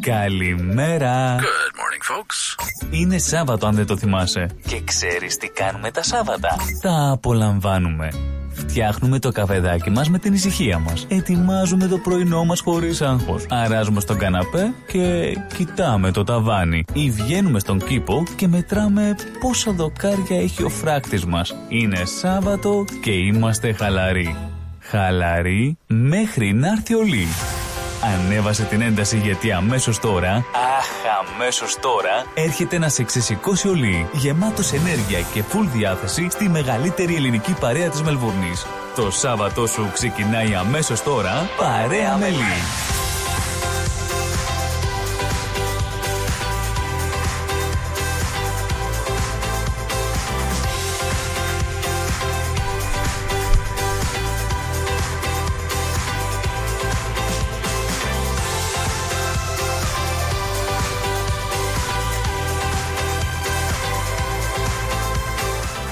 Καλημέρα. Good morning, folks. Είναι Σάββατο αν δεν το θυμάσαι. Και ξέρεις τι κάνουμε τα Σάββατα. Τα απολαμβάνουμε. Φτιάχνουμε το καφεδάκι μας με την ησυχία μας. Ετοιμάζουμε το πρωινό μας χωρίς άγχος. Αράζουμε στον καναπέ και κοιτάμε το ταβάνι. Ή βγαίνουμε στον κήπο και μετράμε πόσα δοκάρια έχει ο φράκτης μας. Είναι Σάββατο και είμαστε χαλαροί. Χαλαροί μέχρι να έρθει ο Λί. Ανέβασε την ένταση γιατί αμέσως τώρα, αχ αμέσως τώρα, έρχεται να σε ξεσηκώσει ο Λί, γεμάτος ενέργεια και full διάθεση στη μεγαλύτερη ελληνική παρέα της Μελβούρνης. Το Σάββατο σου ξεκινάει αμέσως τώρα, παρέα με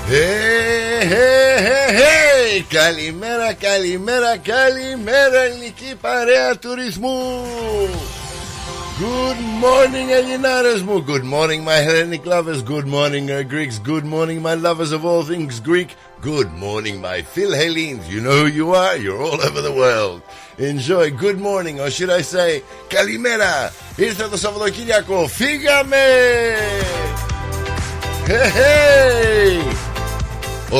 Hey, hey, hey, hey. Καλημέρα, καλημέρα, καλημέρα ελληνική παρέα του ρυθμού Good morning Ελληνάρες μου Good morning my Hellenic lovers Good morning uh, Greeks Good morning my lovers of all things Greek Good morning my Phil Hellenes You know who you are You're all over the world Enjoy Good morning or should I say Καλημέρα Ήρθε το Σαββατοκύριακο Φύγαμε Hey, hey.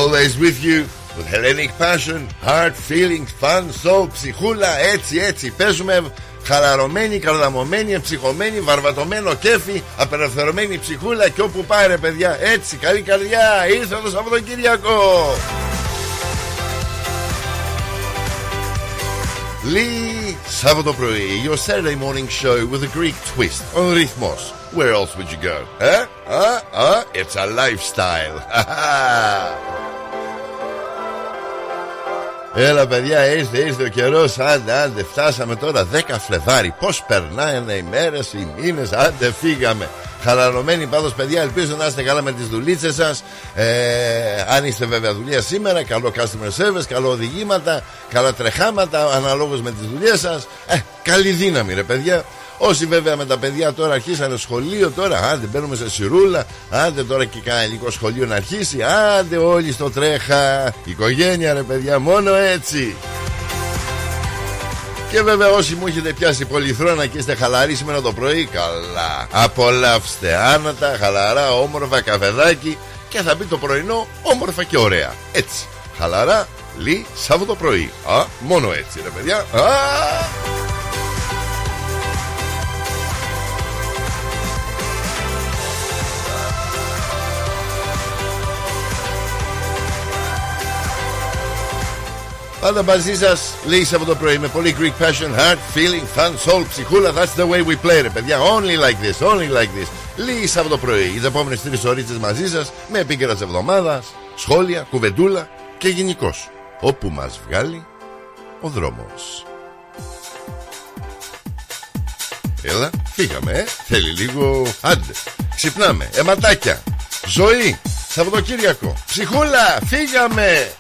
Always with you with Hellenic passion, heart, feelings, fun, soul, ψυχούλα, έτσι, έτσι. Παίζουμε χαλαρωμένη, καρδαμωμένη, εμψυχωμένη, βαρβατωμένο κέφι, απελευθερωμένη ψυχούλα και όπου πάει ρε παιδιά, έτσι, καλή καρδιά, ήρθε το Σαββατοκύριακο. Λί, Σάββατο πρωί, your Saturday morning show with a Greek twist on ρυθμός. Where else would you go? Eh? Uh, uh, it's a lifestyle. Έλα παιδιά ήρθε ήρθε ο καιρός Άντε άντε φτάσαμε τώρα 10 Φλεβάρι Πως περνάνε οι μέρες οι μήνες Άντε φύγαμε Χαλαρωμένοι πάντως παιδιά ελπίζω να είστε καλά με τις δουλίτσες σας ε, Αν είστε βέβαια δουλειά σήμερα Καλό customer service, καλό οδηγήματα Καλά τρεχάματα αναλόγως με τις δουλειές σας ε, Καλή δύναμη ρε παιδιά Όσοι βέβαια με τα παιδιά τώρα αρχίσανε σχολείο τώρα Άντε μπαίνουμε σε σιρούλα Άντε τώρα και κανένα ελληνικό σχολείο να αρχίσει Άντε όλοι στο τρέχα. Οικογένεια ρε παιδιά μόνο έτσι. Και βέβαια όσοι μου έχετε πιάσει πολυθρόνα και είστε χαλαροί σήμερα το πρωί Καλά Απολαύστε. Άνατα, χαλαρά, όμορφα καφεδάκι Και θα μπει το πρωινό όμορφα και ωραία. Έτσι Χαλαρά, λί, Σάββατο πρωί. Α, μόνο έτσι ρε παιδιά. Α, Πάντα μαζί σας λέει από το πρωί με πολύ Greek passion, heart, feeling, fun, soul, ψυχούλα. That's the way we play, ρε παιδιά. Only like this, only like this. Λίγη από το πρωί. Τι επόμενες τρεις ώρες μαζί σας με επίκαιρας τη εβδομάδας, σχόλια, κουβεντούλα και γενικώς. Όπου μας βγάλει ο δρόμος. Έλα, φύγαμε, ε. Θέλει λίγο. Άντε, ξυπνάμε. Εματάκια. Ζωή. Σαββατοκύριακο. Ψυχούλα, φύγαμε.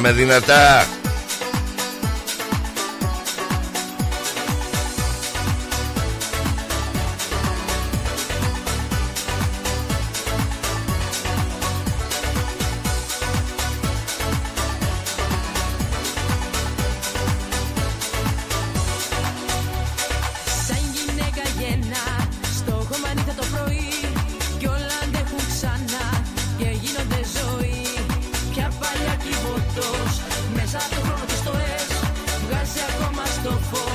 Πάμε δυνατά to fall.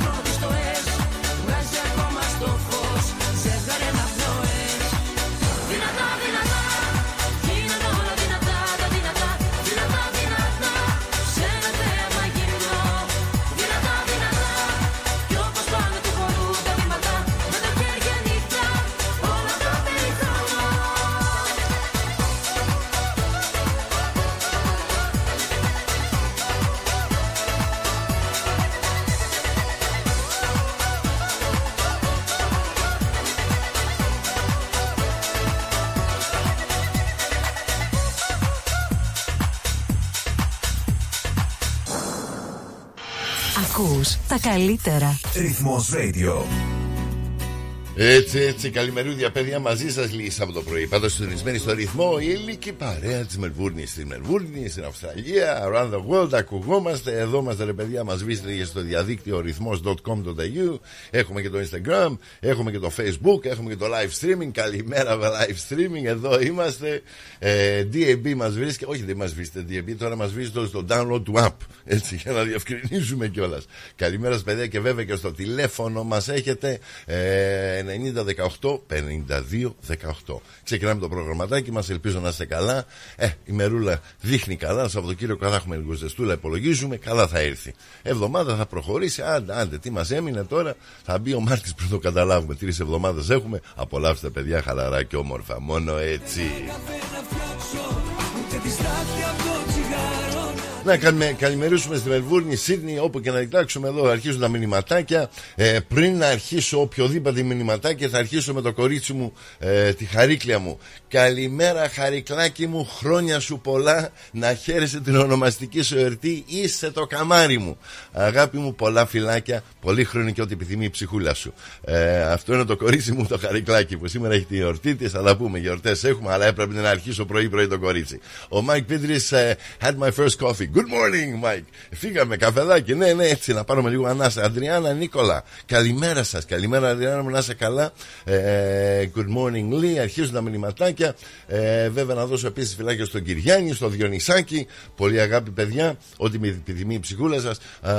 Μέσα από τα καλύτερα. Ρυθμός Radio. Έτσι, έτσι, καλημερούδια παιδιά μαζί σας λίγη από το πρωί. Πάντως συντονισμένοι στο ρυθμό, η ελληνική παρέα της Μελβούρνης. Στην Μελβούρνη, στην Αυστραλία, around the world, ακουγόμαστε. Εδώ είμαστε ρε παιδιά, μας βρίσκεται στο διαδίκτυο ρυθμό.com.au. Έχουμε και το Instagram, έχουμε και το Facebook, έχουμε και το live streaming. Καλημέρα με live streaming, εδώ είμαστε. Ε, DAB μας βρίσκεται, όχι δεν μας βρίσκεται DAB, τώρα μας βρίσκεται στο download του app. Έτσι, για να διευκρινίζουμε κιόλας. Καλημέρα σας, παιδιά και βέβαια και στο τηλέφωνο μας έχετε. Ε, 9018 52 18. Ξεκινάμε το προγραμματάκι μα. Ελπίζω να είστε καλά. Ε, η μερούλα δείχνει καλά. Σαββατοκύριακο θα έχουμε λίγο ζεστούλα. Υπολογίζουμε. Καλά θα έρθει. Εβδομάδα θα προχωρήσει. Άντε, άντε, τι μα έμεινε τώρα. Θα μπει ο Μάρτη πριν το καταλάβουμε. Τρει εβδομάδε έχουμε. Απολαύστε, παιδιά, χαλαρά και όμορφα. Μόνο έτσι. Να καλμε, καλημερίσουμε στη Μελβούρνη, Σίδνη, όπου και να κοιτάξουμε εδώ. Αρχίζουν τα μηνυματάκια. Ε, πριν να αρχίσω οποιοδήποτε μηνυματάκι, θα αρχίσω με το κορίτσι μου, ε, τη χαρίκλια μου. Καλημέρα, χαρικλάκι μου, χρόνια σου πολλά. Να χαίρεσαι την ονομαστική σου εορτή. Είσαι το καμάρι μου. Αγάπη μου, πολλά φυλάκια, πολύ χρόνια και ό,τι επιθυμεί η ψυχούλα σου. Ε, αυτό είναι το κορίτσι μου, το χαρικλάκι που σήμερα έχει την εορτή της. Θα τα πούμε, γιορτές έχουμε, αλλά έπρεπε να αρχίσω πρωί-πρωί το κορίτσι. Ο Μάικ Πίτρη ε, had my first coffee. Good morning, Mike. Φύγαμε, καφεδάκι. Ναι, ναι, έτσι να πάρουμε λίγο ανάσα. Αντριάννα Νίκολα, καλημέρα σας. Καλημέρα, Αντριάννα μου, να είσαι καλά. Ε, good morning, Lee. Αρχίζουν τα μηνυματάκια. Ε, βέβαια, να δώσω επίσης φιλάκια στον Κυριάννη, στο Διονυσάκη. Πολύ αγάπη, παιδιά. Ό,τι με επιθυμεί η ψυχούλα σας. Uh,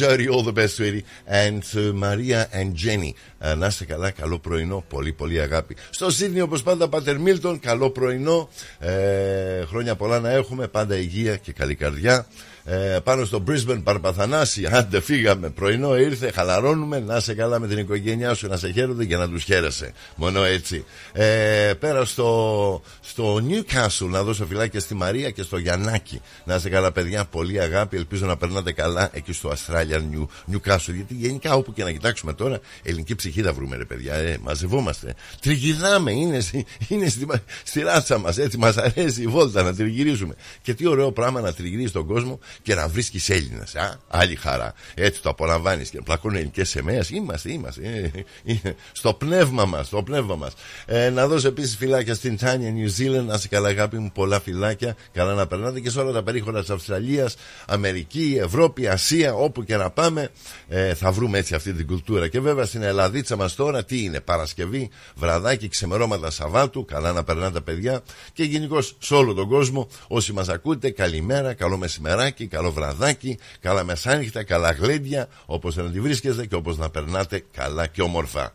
Jerry, all the best, sweetie. And uh, Maria and Jenny. Uh, να είστε καλά, καλό πρωινό. Πολύ, πολύ αγάπη. Στο Σίδνεϊ, όπως πάντα, Πάτερ Μίλτον, καλό πρωινό. Ε, χρόνια πολλά να έχουμε. Πάντα υγεία και καλή καρδιά. Ε, πάνω στο Brisbane Παρπαθανάση. Άντε, φύγαμε. Πρωινό ήρθε, χαλαρώνουμε. Να είσαι καλά με την οικογένειά σου, να σε χαίρονται και να τους χαίρεσαι. Μόνο έτσι. Ε, πέρα στο, στο Newcastle να δώσω φυλάκια στη Μαρία και στο Γιαννάκη. Να είστε καλά, παιδιά. Πολύ αγάπη. Ελπίζω να περνάτε καλά εκεί στο Australian New, Newcastle. Γιατί γενικά όπου και να κοιτάξουμε τώρα, ελληνική ψυχή θα βρούμε, ρε παιδιά. Ε, μαζευόμαστε. Τριγυρνάμε. Είναι, είναι στη, στη ράτσα μας. Έτσι, μας αρέσει η βόλτα να τριγυρίζουμε. Και τι ωραίο πράγμα να τριγυρίζει τον κόσμο και να βρίσκεις Έλληνε. Άλλη χαρά. Έτσι το απολαμβάνεις και πλακώνουν ελληνικές σημαίε. Είμαστε, είμαστε. Ε, ε, στο πνεύμα μας, στο πνεύμα μας. Ε, να δώσω επίσης φυλάκια στην Τάνια New Zealand. Να σε καλά, αγάπη μου, πολλά φυλάκια. Καλά να περνάτε και σε όλα τα περίχωρα της Αυστραλίας, Αμερική, Ευρώπη, Ασία, όπου και να πάμε. Ε, θα βρούμε έτσι αυτή την κουλτούρα. Και βέβαια στην Ελλαδίτσα μας τώρα τι είναι, Παρασκευή, βραδάκι, ξεμερώματα Σαββάτου. Καλά να περνάτε, παιδιά. Και γενικώς σε όλο τον κόσμο, όσοι μας ακούτε, καλημέρα, καλό μεσημεράκι, καλό βραδάκι, καλά μεσάνυχτα, καλά γλέντια, όπως να τη βρίσκεστε και όπως να περνάτε καλά και όμορφα.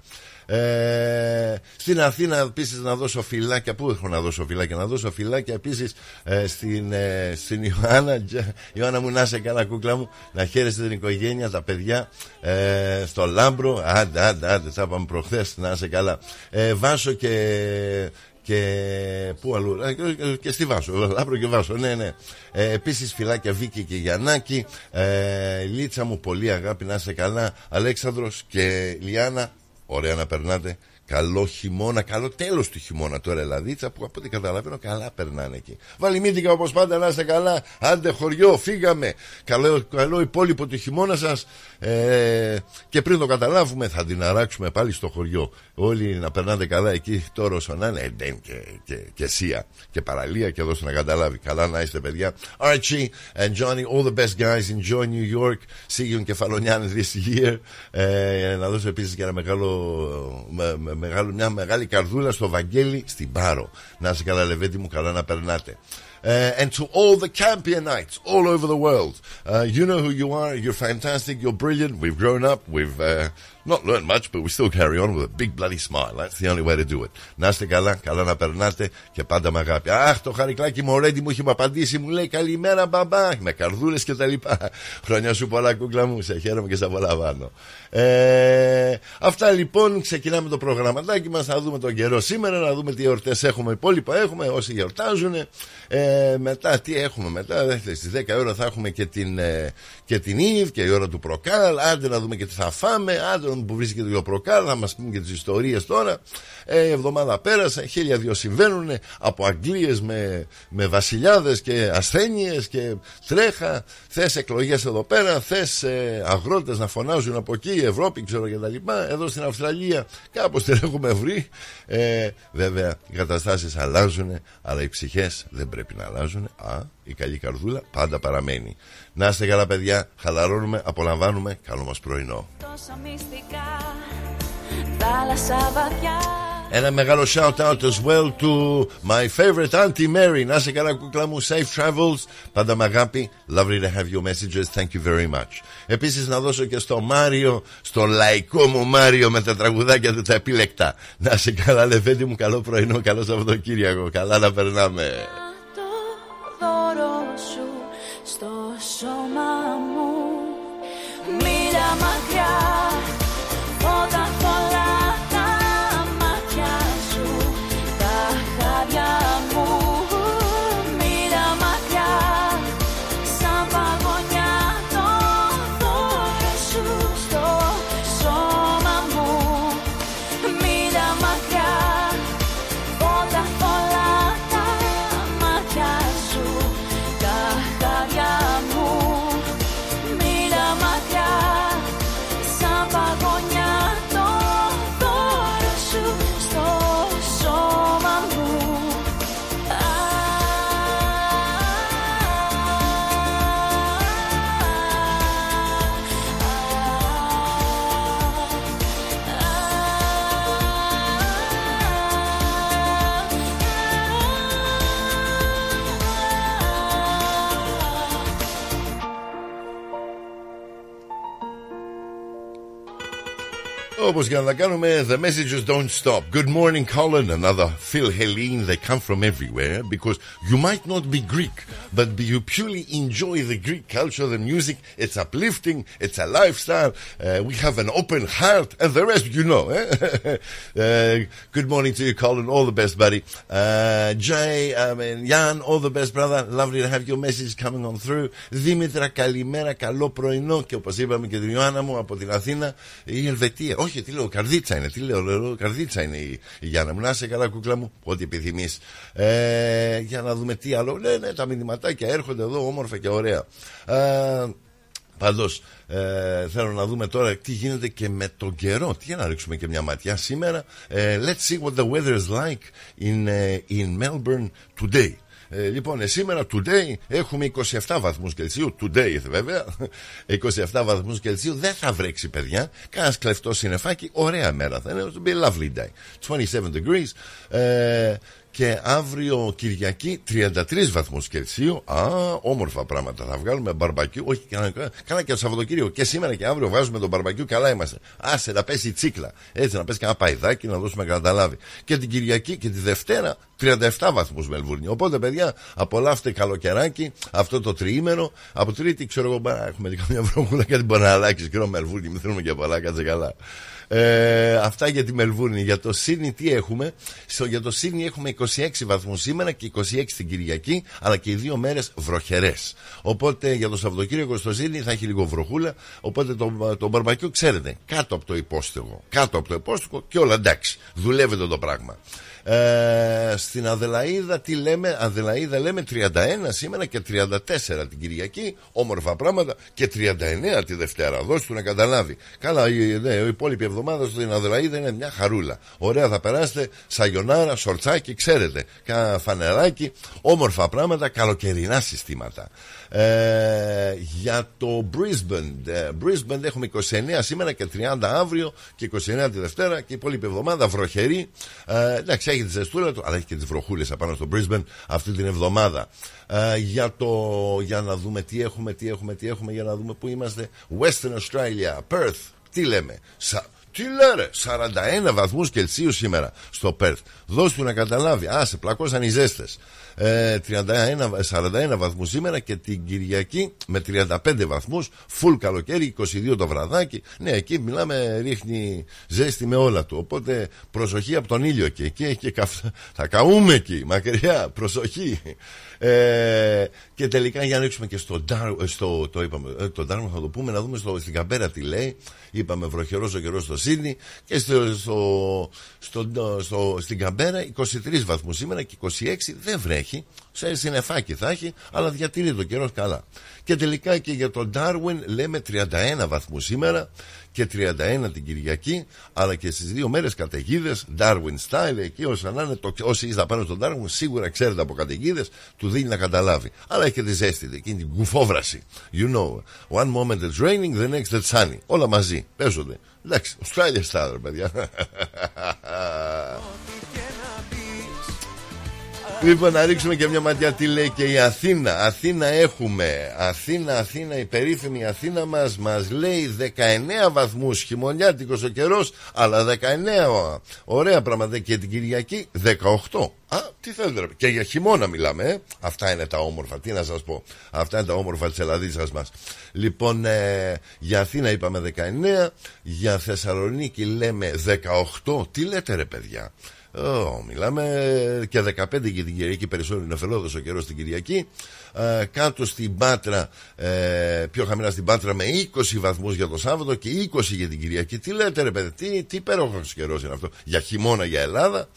Ε, στην Αθήνα επίσης να δώσω φυλάκια. Πού έχω να δώσω φυλάκια, να δώσω φυλάκια επίσης ε, στην, ε, στην Ιωάννα. Ιωάννα μου, να είσαι καλά, κούκλα μου. Να χαίρεστε την οικογένεια, τα παιδιά. Ε, στο Λάμπρο. Άντε, άντε, άντε, τα είπαμε προχθές να είσαι καλά. Ε, Βάσω και και πού αλλού, ε, και στη Βάσω, Λάμπρο και Βάσω, ναι, ναι. Ε, Επίσης φιλάκια Βίκη και Γιαννάκη, ε, Λίτσα μου, πολύ αγάπη, να είσαι καλά. Αλέξανδρος και Λιάνα, ωραία να περνάτε. Καλό χειμώνα, καλό τέλος του χειμώνα τώρα Ελλαδίτσα που από ό,τι καταλαβαίνω καλά περνάνε εκεί. Βαλιμήθηκα όπως πάντα να είστε καλά. Άντε χωριό, φύγαμε. Καλό, καλό υπόλοιπο του χειμώνα σας. Ε, και πριν το καταλάβουμε θα την αράξουμε πάλι στο χωριό. Όλοι να περνάτε καλά εκεί τώρα όσο να είναι. Εντέν και, και, και Σία και παραλία και δώστε να καταλάβει. Καλά να είστε παιδιά. Archie and Johnny, all the best guys. Enjoy New York. See you in Κεφαλονιάνη this year. Ε, να δώσω επίσης και ένα μεγάλο, με, μεγάλο, μια μεγάλη καρδούλα στο Βαγγέλη στην Πάρο. Να είστε καλά λεβέντι μου, καλά να περνάτε. Uh, and to all the Campionites all over the world. Uh, you know who you are. You're fantastic. You're brilliant. We've grown up. We've uh, not learned much, but we still carry on with a big bloody smile. That's the only way to do it. Να είστε καλά, καλά να περνάτε και πάντα με αγάπη. Αχ, το χαρικλάκι Μωρέντι μου έχει απαντήσει, μου λέει καλημέρα μπαμπά, με καρδούλες και τα λοιπά. Χρόνια σου πολλά κούκλα μου, σε χαίρομαι και σε απολαμβάνω. Ε, αυτά λοιπόν, ξεκινάμε το προγραμματάκι μας, θα δούμε τον καιρό σήμερα, να δούμε τι εορτές έχουμε, υπόλοιπα έχουμε, όσοι γιορτάζουν. Ε, μετά, τι έχουμε μετά, στις 10 ώρα θα έχουμε και την, ε, και την Eve και η ώρα του Προκάλ. Άντε να δούμε και τι θα φάμε, άντε που βρίσκεται το Προκάλ, θα μας πούμε και τις ιστορίες τώρα. Ε, εβδομάδα πέρασε, χίλια δυο συμβαίνουν από Αγγλίες με, με βασιλιάδες και ασθένειες και τρέχα. Θες εκλογές εδώ πέρα, θες ε, αγρότες να φωνάζουν από εκεί, Ευρώπη, ξέρω και τα λοιπά. Εδώ στην Αυστραλία κάπως την έχουμε βρει. Ε, βέβαια, οι καταστάσεις αλλάζουν, αλλά οι ψυχές δεν πρέπει να αλλάζουν. Α, η καλή καρδούλα πάντα παραμένει. Να είστε καλά, παιδιά. Χαλαρώνουμε, απολαμβάνουμε. Καλό μας πρωινό. Ένα μεγάλο shout out as well to my favorite Auntie Mary. Να είσαι καλά, κούκλα μου. Safe travels. Πάντα με αγάπη. Lovely to have your messages. Thank you very much. Επίσης να δώσω και στο Μάριο, στο λαϊκό μου Μάριο με τα τραγουδάκια του τα επιλεκτά. Να είσαι καλά, λεβέντι μου. Καλό πρωινό, καλό Σαββατοκύριακο. Καλά να περνάμε. Όπω για να κάνουμε The messages don't stop Good morning Colin Another Phil Helene They come from everywhere Because you might not be Greek But you purely enjoy the Greek culture The music It's uplifting It's a lifestyle uh, We have an open heart And the rest you know eh? uh, Good morning to you Colin All the best buddy uh, Jay I mean, Jan All the best brother Lovely to have your message coming on through Δήμητρα καλημέρα Καλό πρωινό Και όπως είπαμε και την Ιωάννα μου Από την Αθήνα Η Ελβετία Όχι όχι, τι λέω, καρδίτσα είναι. Τι λέω, λέω καρδίτσα είναι η, η Γιάννα μου. Να είσαι καλά, κούκλα μου, ό,τι επιθυμείς. Ε, για να δούμε τι άλλο. Ναι, ναι, τα μηνυματάκια έρχονται εδώ όμορφα και ωραία. Ε, Πάντως, ε, θέλω να δούμε τώρα τι γίνεται και με τον καιρό. Τι για να ρίξουμε και μια ματιά σήμερα. Ε, let's see what the weather is like in, uh, in Melbourne today. Ε, λοιπόν, ε, σήμερα, today, έχουμε 27 βαθμούς Κελσίου. Today, βέβαια. 27 βαθμούς Κελσίου. Δεν θα βρέξει, παιδιά. Κάνα κλεφτός συννεφάκι. Ωραία μέρα θα είναι. It'll be a lovely day. 27 degrees. Ε, και αύριο Κυριακή 33 βαθμούς Κελσίου. Α, όμορφα πράγματα. Θα βγάλουμε μπαρμπακιού. Όχι, κάνα και το Σαββατοκύριακο. Και σήμερα και αύριο βάζουμε τον μπαρμπακιού. Καλά είμαστε. Άσε να πέσει η τσίκλα. Έτσι να πέσει και ένα παϊδάκι να δώσουμε καταλάβει. Και την Κυριακή και τη Δευτέρα 37 βαθμούς Μελβούρνη. Οπότε, παιδιά, απολαύστε καλοκαιράκι αυτό το τριήμερο. Από Τρίτη, ξέρω εγώ, έχουμε καμιά βροχούλα και την μπορεί να αλλάξεις. Κύριο Μελβούρνη, μην θέλουμε και πολλά, κάτσε καλά. Ε, αυτά για τη Μελβούρνη. Για το Σίδνη τι έχουμε; Στο, για το Σίδνη έχουμε 26 βαθμούς σήμερα και 26 την Κυριακή, αλλά και οι δύο μέρες βροχερές. Οπότε για το Σαββατοκύριακο στο Σίδνη θα έχει λίγο βροχούλα. Οπότε το, το μπαρμπακιού ξέρετε, κάτω από το υπόστεγο. Κάτω από το υπόστεγο και όλα εντάξει. Δουλεύεται το πράγμα. Ε, στην Αδελαίδα τι λέμε, Αδελαίδα λέμε 31 σήμερα και 34 την Κυριακή, όμορφα πράγματα και 39 τη Δευτέρα. Δώστε του να καταλάβει. Καλά, η, ναι, η υπόλοιπη εβδομάδα στην Αδελαίδα είναι μια χαρούλα. Ωραία θα περάσετε, σαγιονάρα, σορτσάκι, ξέρετε, κάνα φανεράκι, όμορφα πράγματα, καλοκαιρινά συστήματα. Ε, για το Brisbane. Ε, Brisbane έχουμε 29 σήμερα και 30 αύριο και 29 τη Δευτέρα και η υπόλοιπη εβδομάδα βροχερή. Ε, εντάξει, έχει τη ζεστούρα του, αλλά έχει και τις βροχούλες απάνω στο Brisbane αυτή την εβδομάδα. Ε, για, το, για να δούμε τι έχουμε, τι έχουμε, τι έχουμε, για να δούμε πού είμαστε. Western Australia, Perth, τι λέμε; Σα, τι λέρε, 41 βαθμούς Κελσίου σήμερα στο Πέρθ. Δώσ' του να καταλάβει. Α, σε πλακώσαν οι ζέστες. 31, 41 βαθμούς σήμερα και την Κυριακή με 35 βαθμούς φουλ καλοκαίρι 22 το βραδάκι ναι εκεί μιλάμε ρίχνει ζέστη με όλα του οπότε προσοχή από τον ήλιο και εκεί και θα καούμε εκεί μακριά προσοχή ε, και τελικά για να ρίξουμε και στο, στο το, είπαμε, ε, το θα το πούμε να δούμε στο, στην Καμπέρα τι λέει είπαμε βροχερός ο καιρός στο Σίδνη και στο, στο, στο, στο, στην Καμπέρα 23 βαθμούς σήμερα και 26 δεν βρέχει. Σε συνεφάκι θα έχει αλλά διατηρεί το καιρός καλά. Και τελικά και για τον Darwin λέμε 31 βαθμούς σήμερα και 31 την Κυριακή, αλλά και στις δύο μέρες καταιγίδες, Darwin style, εκεί όσο να είναι, το, όσοι είστε πάνω στον Darwin, σίγουρα ξέρετε από καταιγίδες, του δίνει να καταλάβει. Αλλά έχει και τη ζέστη, εκείνη την κουφόβραση. You know, one moment it's raining, the next it's sunny. Όλα μαζί, παίζονται. Εντάξει, Australia style, παιδιά. Λοιπόν, να ρίξουμε και μια ματιά τι λέει και η Αθήνα. Αθήνα έχουμε. Αθήνα, Αθήνα, η περίφημη Αθήνα μας μας λέει 19 βαθμούς χειμωνιάτικος ο καιρός, αλλά 19. Ωραία πράγματα. Και την Κυριακή 18. Α, τι θέλετε, και για χειμώνα μιλάμε, ε; Αυτά είναι τα όμορφα. Τι να σας πω. Αυτά είναι τα όμορφα της Ελλαδίτσα μας. Λοιπόν, ε, για Αθήνα είπαμε 19, για Θεσσαλονίκη λέμε 18. Τι λέτε, ρε παιδιά. Oh, μιλάμε και 15 για την Κυριακή περισσότερο είναι φελόδος ο καιρός στην Κυριακή. Ε, κάτω στην Πάτρα ε, πιο χαμηλά στην Πάτρα με 20 βαθμούς για το Σάββατο και 20 για την Κυριακή. Τι λέτε ρε παιδί τι, τι υπέροχος καιρός είναι αυτό; Για χειμώνα για Ελλάδα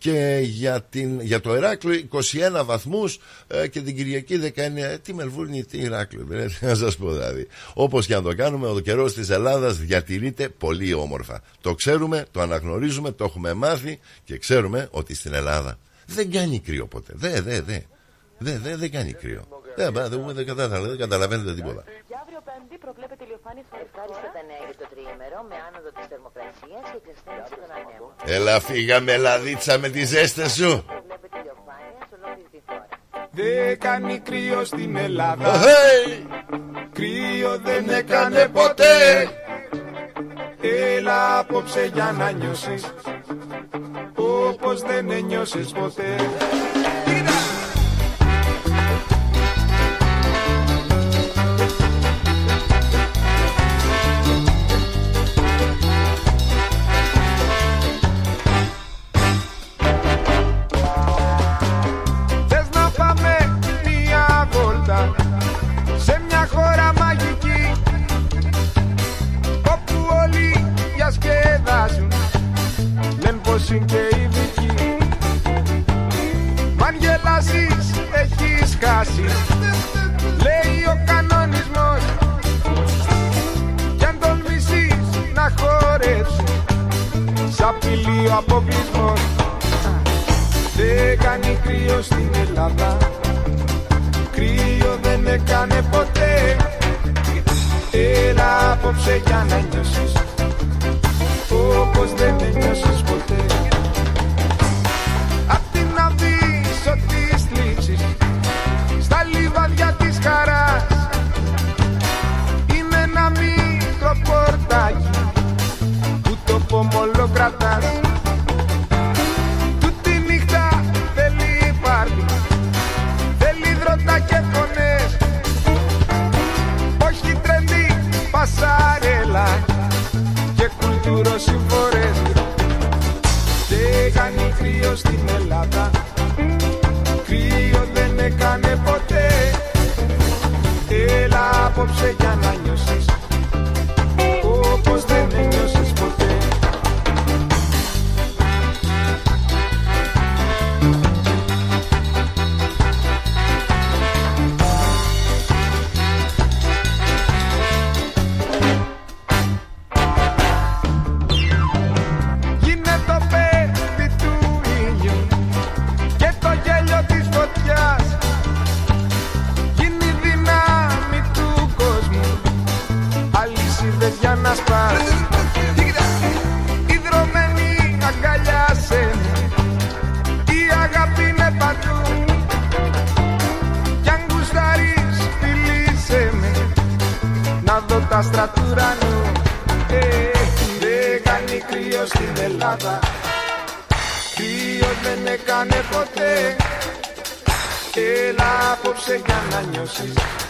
και για, την, για το Εράκλειο 21 βαθμούς ε, και την Κυριακή 19 ε, τι Μελβούρνη, τι Ηράκλειο δηλαδή, να σας πω δηλαδή. Όπως και να το κάνουμε ο καιρός της Ελλάδας διατηρείται πολύ όμορφα. Το ξέρουμε, το αναγνωρίζουμε, το έχουμε μάθει και ξέρουμε ότι στην Ελλάδα δεν κάνει κρύο ποτέ. Δεν, δεν, δεν δεν, δεν, δεν κάνει κρύο. Δεν, δεν, δεν, δεν καταλαβαίνετε τίποτα. Πέμπτη προβλέπεται ηλιοφάνεια στα νέα για το τριήμερο με άνοδο της θερμοκρασίας και εξασθένηση των ανέμων. Έλα, φύγαμε, λαδίτσα με τις ζέστες σου. Προβλέπεται ηλιοφάνεια σε ολόκληρη τη χώρα. Δεν κάνει κρύο στην Ελλάδα. Hey! Κρύο δεν έκανε ποτέ. Έλα απόψε για να νιώσεις Όπως δεν ένιωσες ποτέ Έλα απόψε για να νιώσεις. Όπως δεν νιώσεις απόψε για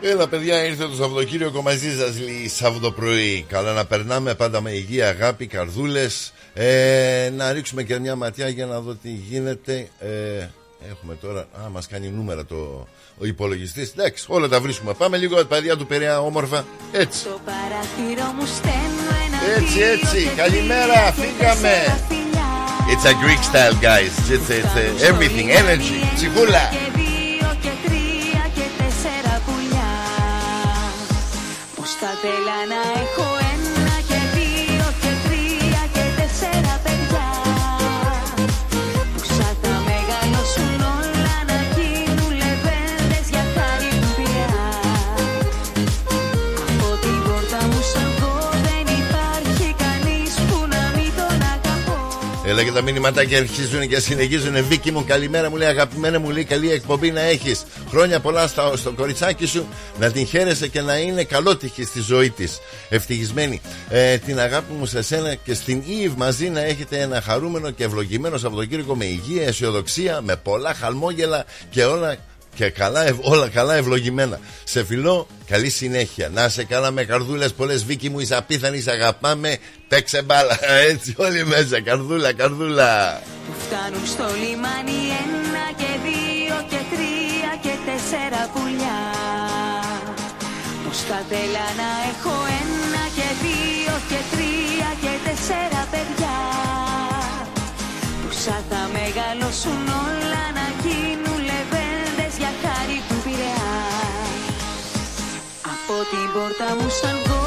Έλα, παιδιά, ήρθε το Σαββατοκύριακο μαζί σας λέει Σαββατοπρωί. Καλά να περνάμε πάντα με υγεία, αγάπη, καρδούλες. Ε, να ρίξουμε και μια ματιά για να δω τι γίνεται. Ε, έχουμε τώρα. Α, μας κάνει νούμερα το, ο υπολογιστής. Εντάξει, όλα τα βρίσκουμε. Πάμε λίγο τα παιδιά του Περαία όμορφα. Έτσι. Στο παράθυρο μου στέλνω ένα Έτσι, δύο έτσι. και Καλημέρα, τρία και φύγαμε. τέσσερα φιλιά. It's a Greek style, guys. It's, it's uh, everything, energy. Ψυχούλα. Θα θέλα να έχω Έλα και τα μηνύματάκια αρχίζουν και συνεχίζουν. Βίκυ μου, καλημέρα μου λέει αγαπημένα μου λέει καλή εκπομπή να έχεις. Χρόνια πολλά στο, στο κοριτσάκι σου να την χαίρεσαι και να είναι καλότυχη στη ζωή της. Ευτυχισμένη. Ε, την αγάπη μου σε σένα και στην Eve μαζί να έχετε ένα χαρούμενο και ευλογημένο Σαββατοκύριακο με υγεία, αισιοδοξία, με πολλά χαλμόγελα και όλα και καλά, όλα καλά ευλογημένα. Σε φιλό, καλή συνέχεια. Να σε καλά με καρδούλες πολλές, Βίκυ μου, είσαι απίθανη, αγαπάμε. Παίξε μπάλα, έτσι όλοι μέσα. Καρδούλα, καρδούλα. Που φτάνουν στο λιμάνι ένα και δύο και τρία και τέσσερα πουλιά. Πώς θα θέλα να έχω ένα και δύο και τρία και τέσσερα παιδιά. Που σαν θα μεγαλώσουν όλα να Από την πόρτα μου σαν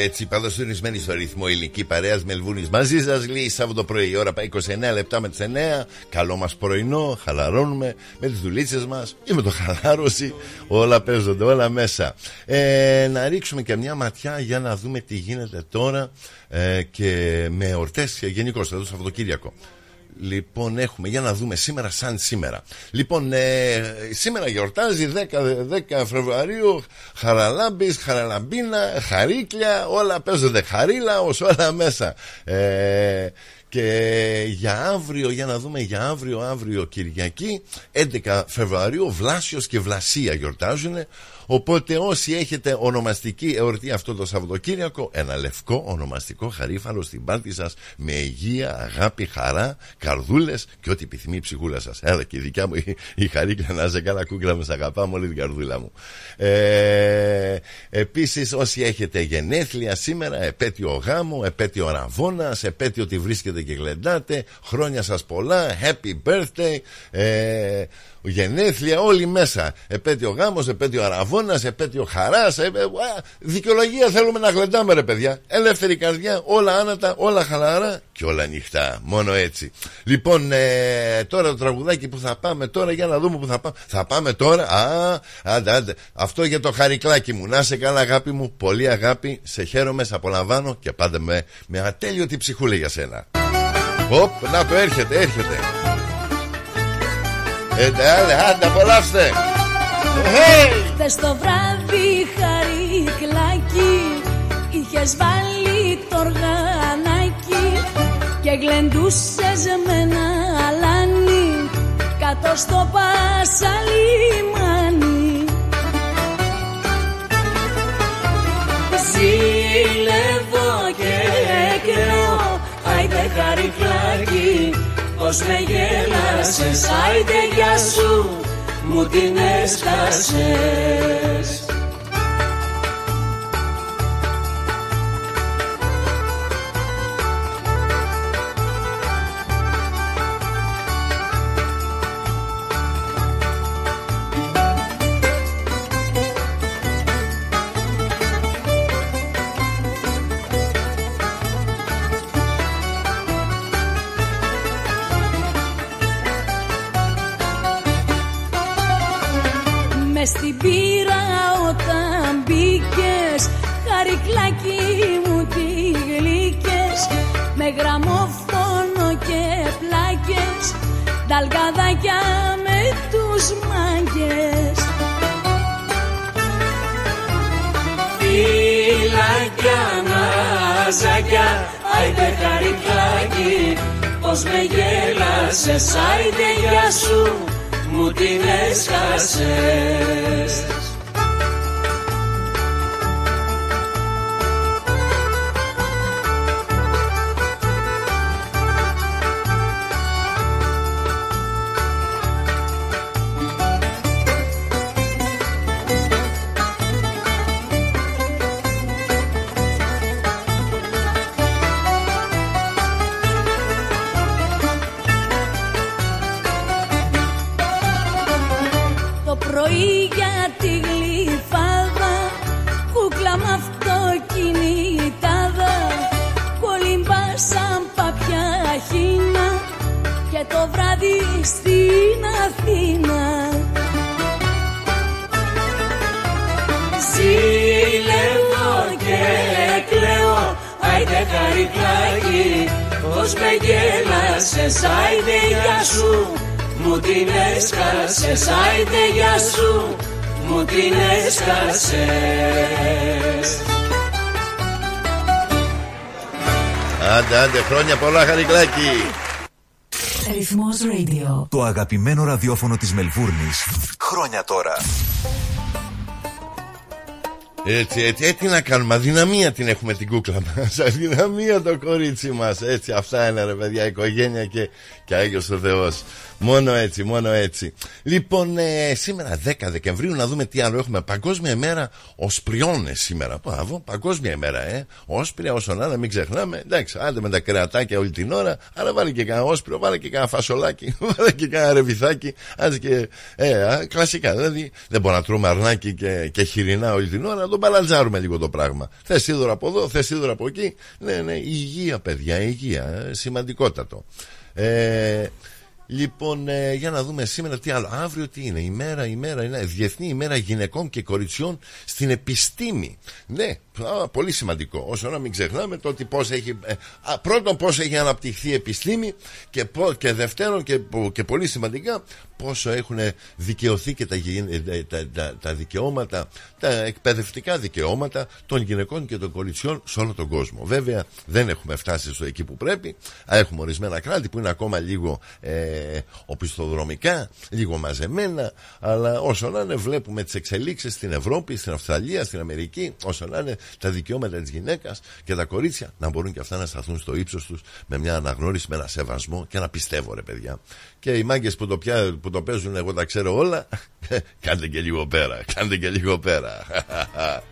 Έτσι, έτσι, παδοστονισμένη στο ρυθμό ελληνική παρέας Μελβούνης μαζί σας. Λέει Σάββατο πρωί, η ώρα πάει 29 λεπτά με τις 9. Καλό μας πρωινό, χαλαρώνουμε με τις δουλίτσες μας ή με το χαλάρωση. Όλα παίζονται, όλα μέσα. Ε, να ρίξουμε και μια ματιά για να δούμε τι γίνεται τώρα ε, και με εορτέ γενικώς εδώ το Σαββατοκύριακο. Λοιπόν, έχουμε για να δούμε σήμερα σαν σήμερα. Λοιπόν, ε, σήμερα γιορτάζει 10, 10 Φεβρουαρίου Χαραλάμπης, Χαραλαμπίνα, Χαρίκλια, όλα παίζονται χαρίλα ως όλα μέσα. Ε, και για αύριο, για να δούμε για αύριο, αύριο Κυριακή, 11 Φεβρουαρίου, Βλάσιος και Βλασία γιορτάζουν. Οπότε όσοι έχετε ονομαστική εορτή αυτό το Σαββατοκύριακο, ένα λευκό ονομαστικό χαρίφαλο στην πάρτι σας με υγεία, αγάπη, χαρά, καρδούλες και ό,τι επιθυμεί η ψυχούλα σας. Έλα και η δικιά μου η, η χαρίκλα να σε καλά κούκλα με σ' αγαπάμε όλη την καρδούλα μου. Ε, επίσης όσοι έχετε γενέθλια σήμερα, επέτειο γάμου, επέτειο ραβώνας, επέτειο ότι βρίσκεται και γλεντάτε, χρόνια σας πολλά, happy birthday, ε, γενέθλια όλοι μέσα. Επέτειο γάμος, επέτειο αραβώνας, επέτειο χαράς. Ε, ε, α, δικαιολογία θέλουμε να γλεντάμε ρε παιδιά. Ελεύθερη καρδιά, όλα άνατα, όλα χαλαρά και όλα ανοιχτά. Μόνο έτσι. Λοιπόν, ε, τώρα το τραγουδάκι που θα πάμε τώρα για να δούμε που θα πάμε. Θα πάμε τώρα. Α, άντε, άντε. Αυτό για το χαρικλάκι μου. Να είσαι καλά αγάπη μου. Πολύ αγάπη. Σε χαίρομαι, σε απολαμβάνω και πάντα με, με ατέλειωτη ψυχούλα για σένα. Οπ, να το έρχεται, έρχεται. Ε, άντε, άντε, απολαύστε. Χθες το βράδυ χαρικλάκι Είχες βάλει το οργανάκι Και γλεντούσες με ένα αλάνι Κάτω στο πασαλιμάνι. Ζήλευω και κλαίω Άιντε χαρικλάκι Πως με γέλασες Άιντε γεια σου Μου την έσκασες μαραζάκια, άιντε χαρικλάκι Πως με γέλασες, άιντε γεια σου Μου την έσκασες Πως με γέλασες Άιντε γεια σου Μου την έσκασες Άιντε γεια σου Μου την έσκασες Άντε, άντε, χρόνια πολλά, Χαρικλάκη. Ρυθμός Radio. Το αγαπημένο ραδιόφωνο της Μελβούρνης. Χρόνια τώρα. Έτσι, έτσι, έτσι να κάνουμε. Αδυναμία την έχουμε την κούκλα μας. Αδυναμία το κορίτσι μας. Έτσι, αυτά είναι ρε παιδιά, οικογένεια και, και Άγιος ο Θεός. Μόνο έτσι, μόνο έτσι. Λοιπόν, ε, σήμερα 10 Δεκεμβρίου να δούμε τι άλλο έχουμε. Παγκόσμια ημέρα Οσπριώνε σήμερα. Πάβο, παγκόσμια ημέρα, ε. Όσπρια, όσο να μην ξεχνάμε. Εντάξει, άντε με τα κρεατάκια όλη την ώρα. Αλλά βάλει και κανένα όσπριο, βάλει και κανένα φασολάκι, βάλει και κανένα ρεβιθάκι. Άντε και. Ε, α, κλασικά. Δηλαδή δεν μπορούμε να τρώμε αρνάκι και, και χοιρινά όλη την ώρα. Να τον μπαλαντζάρουμε λίγο το πράγμα. Θες σίδωρο από εδώ, θες σίδωρο από εκεί. Ναι, ναι, η υγεία, παιδιά, η υγεία. Ε, σημαντικότατο. Ε, Λοιπόν, ε, για να δούμε σήμερα τι άλλο. Αύριο τι είναι. Η μέρα, η μέρα είναι Διεθνή ημέρα γυναικών και κοριτσιών στην επιστήμη. Ναι, α, πολύ σημαντικό. Όσο να μην ξεχνάμε το ότι πώς έχει. Ε, α, πρώτον, πώς έχει αναπτυχθεί η επιστήμη και, και δεύτερον και, και πολύ σημαντικά πόσο έχουν δικαιωθεί και τα, ε, τα, τα, τα δικαιώματα, τα εκπαιδευτικά δικαιώματα των γυναικών και των κοριτσιών σε όλο τον κόσμο. Βέβαια, δεν έχουμε φτάσει στο εκεί που πρέπει. Έχουμε ορισμένα κράτη που είναι ακόμα λίγο ε, οπισθοδρομικά, λίγο μαζεμένα, αλλά όσο να είναι βλέπουμε τις εξελίξεις στην Ευρώπη, στην Αυστραλία, στην Αμερική, όσο να είναι τα δικαιώματα της γυναίκας και τα κορίτσια να μπορούν και αυτά να σταθούν στο ύψος τους με μια αναγνώριση, με ένα σεβασμό και να πιστεύω ρε παιδιά. Και οι μάγκες που το, πια, που το παίζουν εγώ τα ξέρω όλα, κάντε και λίγο πέρα, κάντε και λίγο πέρα.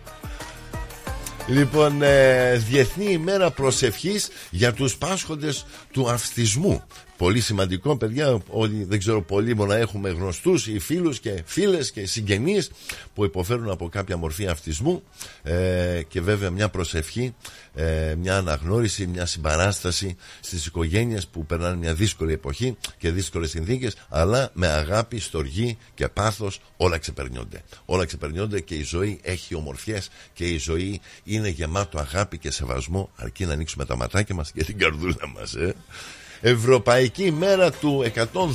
Λοιπόν, ε, Διεθνή ημέρα προσευχής για τους πάσχοντες του αυστισμού. Πολύ σημαντικό, παιδιά. Όλοι δεν ξέρω πολύ να έχουμε γνωστούς ή φίλους και φίλες και συγγενείς που υποφέρουν από κάποια μορφή αυτισμού. Ε, και βέβαια μια προσευχή, ε, μια αναγνώριση, μια συμπαράσταση στις οικογένειες που περνάνε μια δύσκολη εποχή και δύσκολες συνθήκες. Αλλά με αγάπη, στοργή και πάθος όλα ξεπερνιόνται. Όλα ξεπερνιόνται και η ζωή έχει ομορφιές και η ζωή είναι γεμάτο αγάπη και σεβασμό. Αρκεί να ανοίξουμε τα ματάκια μας και την καρδούλα μας. Ε. Ευρωπαϊκή μέρα του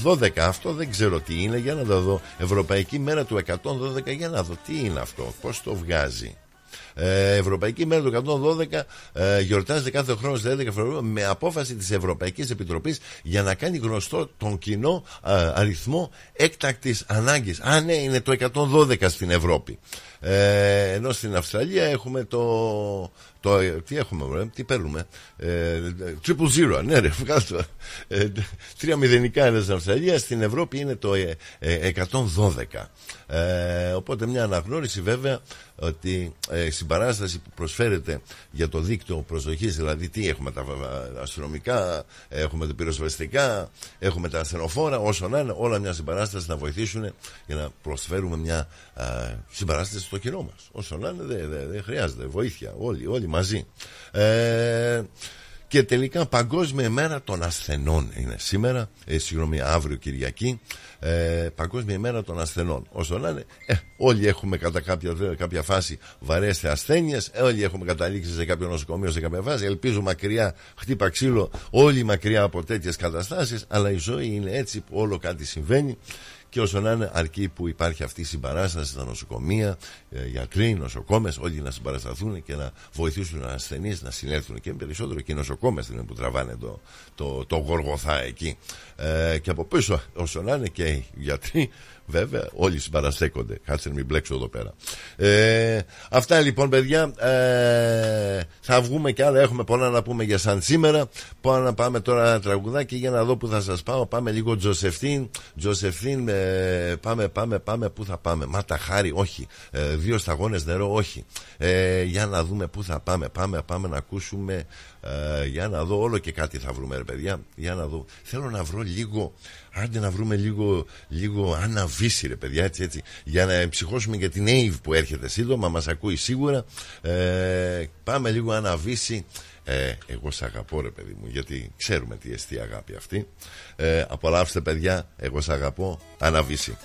112. Αυτό δεν ξέρω τι είναι. Για να το δω. Ευρωπαϊκή μέρα του 112. Για να δω τι είναι αυτό. Πώς το βγάζει. Ε, Ευρωπαϊκή μέρα του 112 ε, γιορτάζεται κάθε χρόνος στις 11 Φεβρουαρίου με απόφαση της Ευρωπαϊκής Επιτροπής για να κάνει γνωστό τον κοινό ε, αριθμό έκτακτης ανάγκης. Α, ναι, είναι το 112 στην Ευρώπη. Ε, ενώ στην Αυστραλία έχουμε το, το, τι έχουμε, βρε, τι παίρνουμε; Ε, triple zero, ναι, ρε, βγάζω. Ε, τρία μηδενικά είναι στην Αυστραλία, στην Ευρώπη είναι το 112. Ε, οπότε μια αναγνώριση βέβαια ότι η συμπαράσταση που προσφέρεται για το δίκτυο προσοχή, δηλαδή τι έχουμε τα αστυνομικά, έχουμε τα πυροσβεστικά, έχουμε τα ασθενοφόρα, όσο να είναι, όλα μια συμπαράσταση να βοηθήσουν για να προσφέρουμε μια συμπαράσταση στο κοινό μας. Όσο να είναι, δεν δε, χρειάζεται βοήθεια. Όλοι, όλοι μαζί. Ε, και τελικά Παγκόσμια ημέρα των ασθενών είναι σήμερα, ε, συγγνώμη, αύριο Κυριακή. Ε, Παγκόσμια ημέρα των ασθενών. Όσο να είναι, ε, όλοι έχουμε κατά κάποια, κάποια φάση βαρέε ασθένειες, όλοι έχουμε καταλήξει σε κάποιο νοσοκομείο σε κάποια φάση. Ελπίζω μακριά, χτύπα ξύλο, όλοι μακριά από τέτοιες καταστάσεις. Αλλά η ζωή είναι έτσι που όλο κάτι συμβαίνει και όσο να είναι αρκεί που υπάρχει αυτή η συμπαράσταση στα νοσοκομεία, ε, γιατροί, νοσοκόμες, όλοι να συμπαρασταθούν και να βοηθήσουν του ασθενείς να συνέλθουν. Και περισσότερο και οι νοσοκόμες είναι που τραβάνε το, το, το γοργοθά εκεί. Ε, και από πίσω, όσο να είναι και οι γιατροί, Βέβαια, όλοι συμπαραστέκονται. Κάτσε να μην μπλέξω εδώ πέρα. Ε, αυτά λοιπόν, παιδιά. Ε, θα βγούμε κι άλλα. Έχουμε πολλά να πούμε για σαν σήμερα. Πάμε να πάμε τώρα ένα τραγουδάκι για να δω που θα σας πάω. Πάμε λίγο Τζοσεφίν. Τζοσεφίν, ε, πάμε, πάμε, πάμε. Πού θα πάμε; Μάτα χάρη, όχι. Ε, δύο σταγόνες νερό, όχι. Ε, για να δούμε πού θα πάμε. Πάμε, πάμε να ακούσουμε. Ε, για να δω όλο και κάτι θα βρούμε, ρε παιδιά. Για να δω. Θέλω να βρω λίγο Άντε να βρούμε λίγο, λίγο αναβίση ρε παιδιά έτσι, έτσι. Για να ψυχώσουμε για την Ave που έρχεται σύντομα Μας ακούει σίγουρα. Ε, Πάμε λίγο αναβίση ε, εγώ σ' αγαπώ ρε παιδί μου γιατί ξέρουμε τι εστί αγάπη αυτή. Ε, Απολαύστε παιδιά εγώ σ' αγαπώ. Αναβίση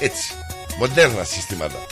Έτσι. Μοντέρνα συστήματα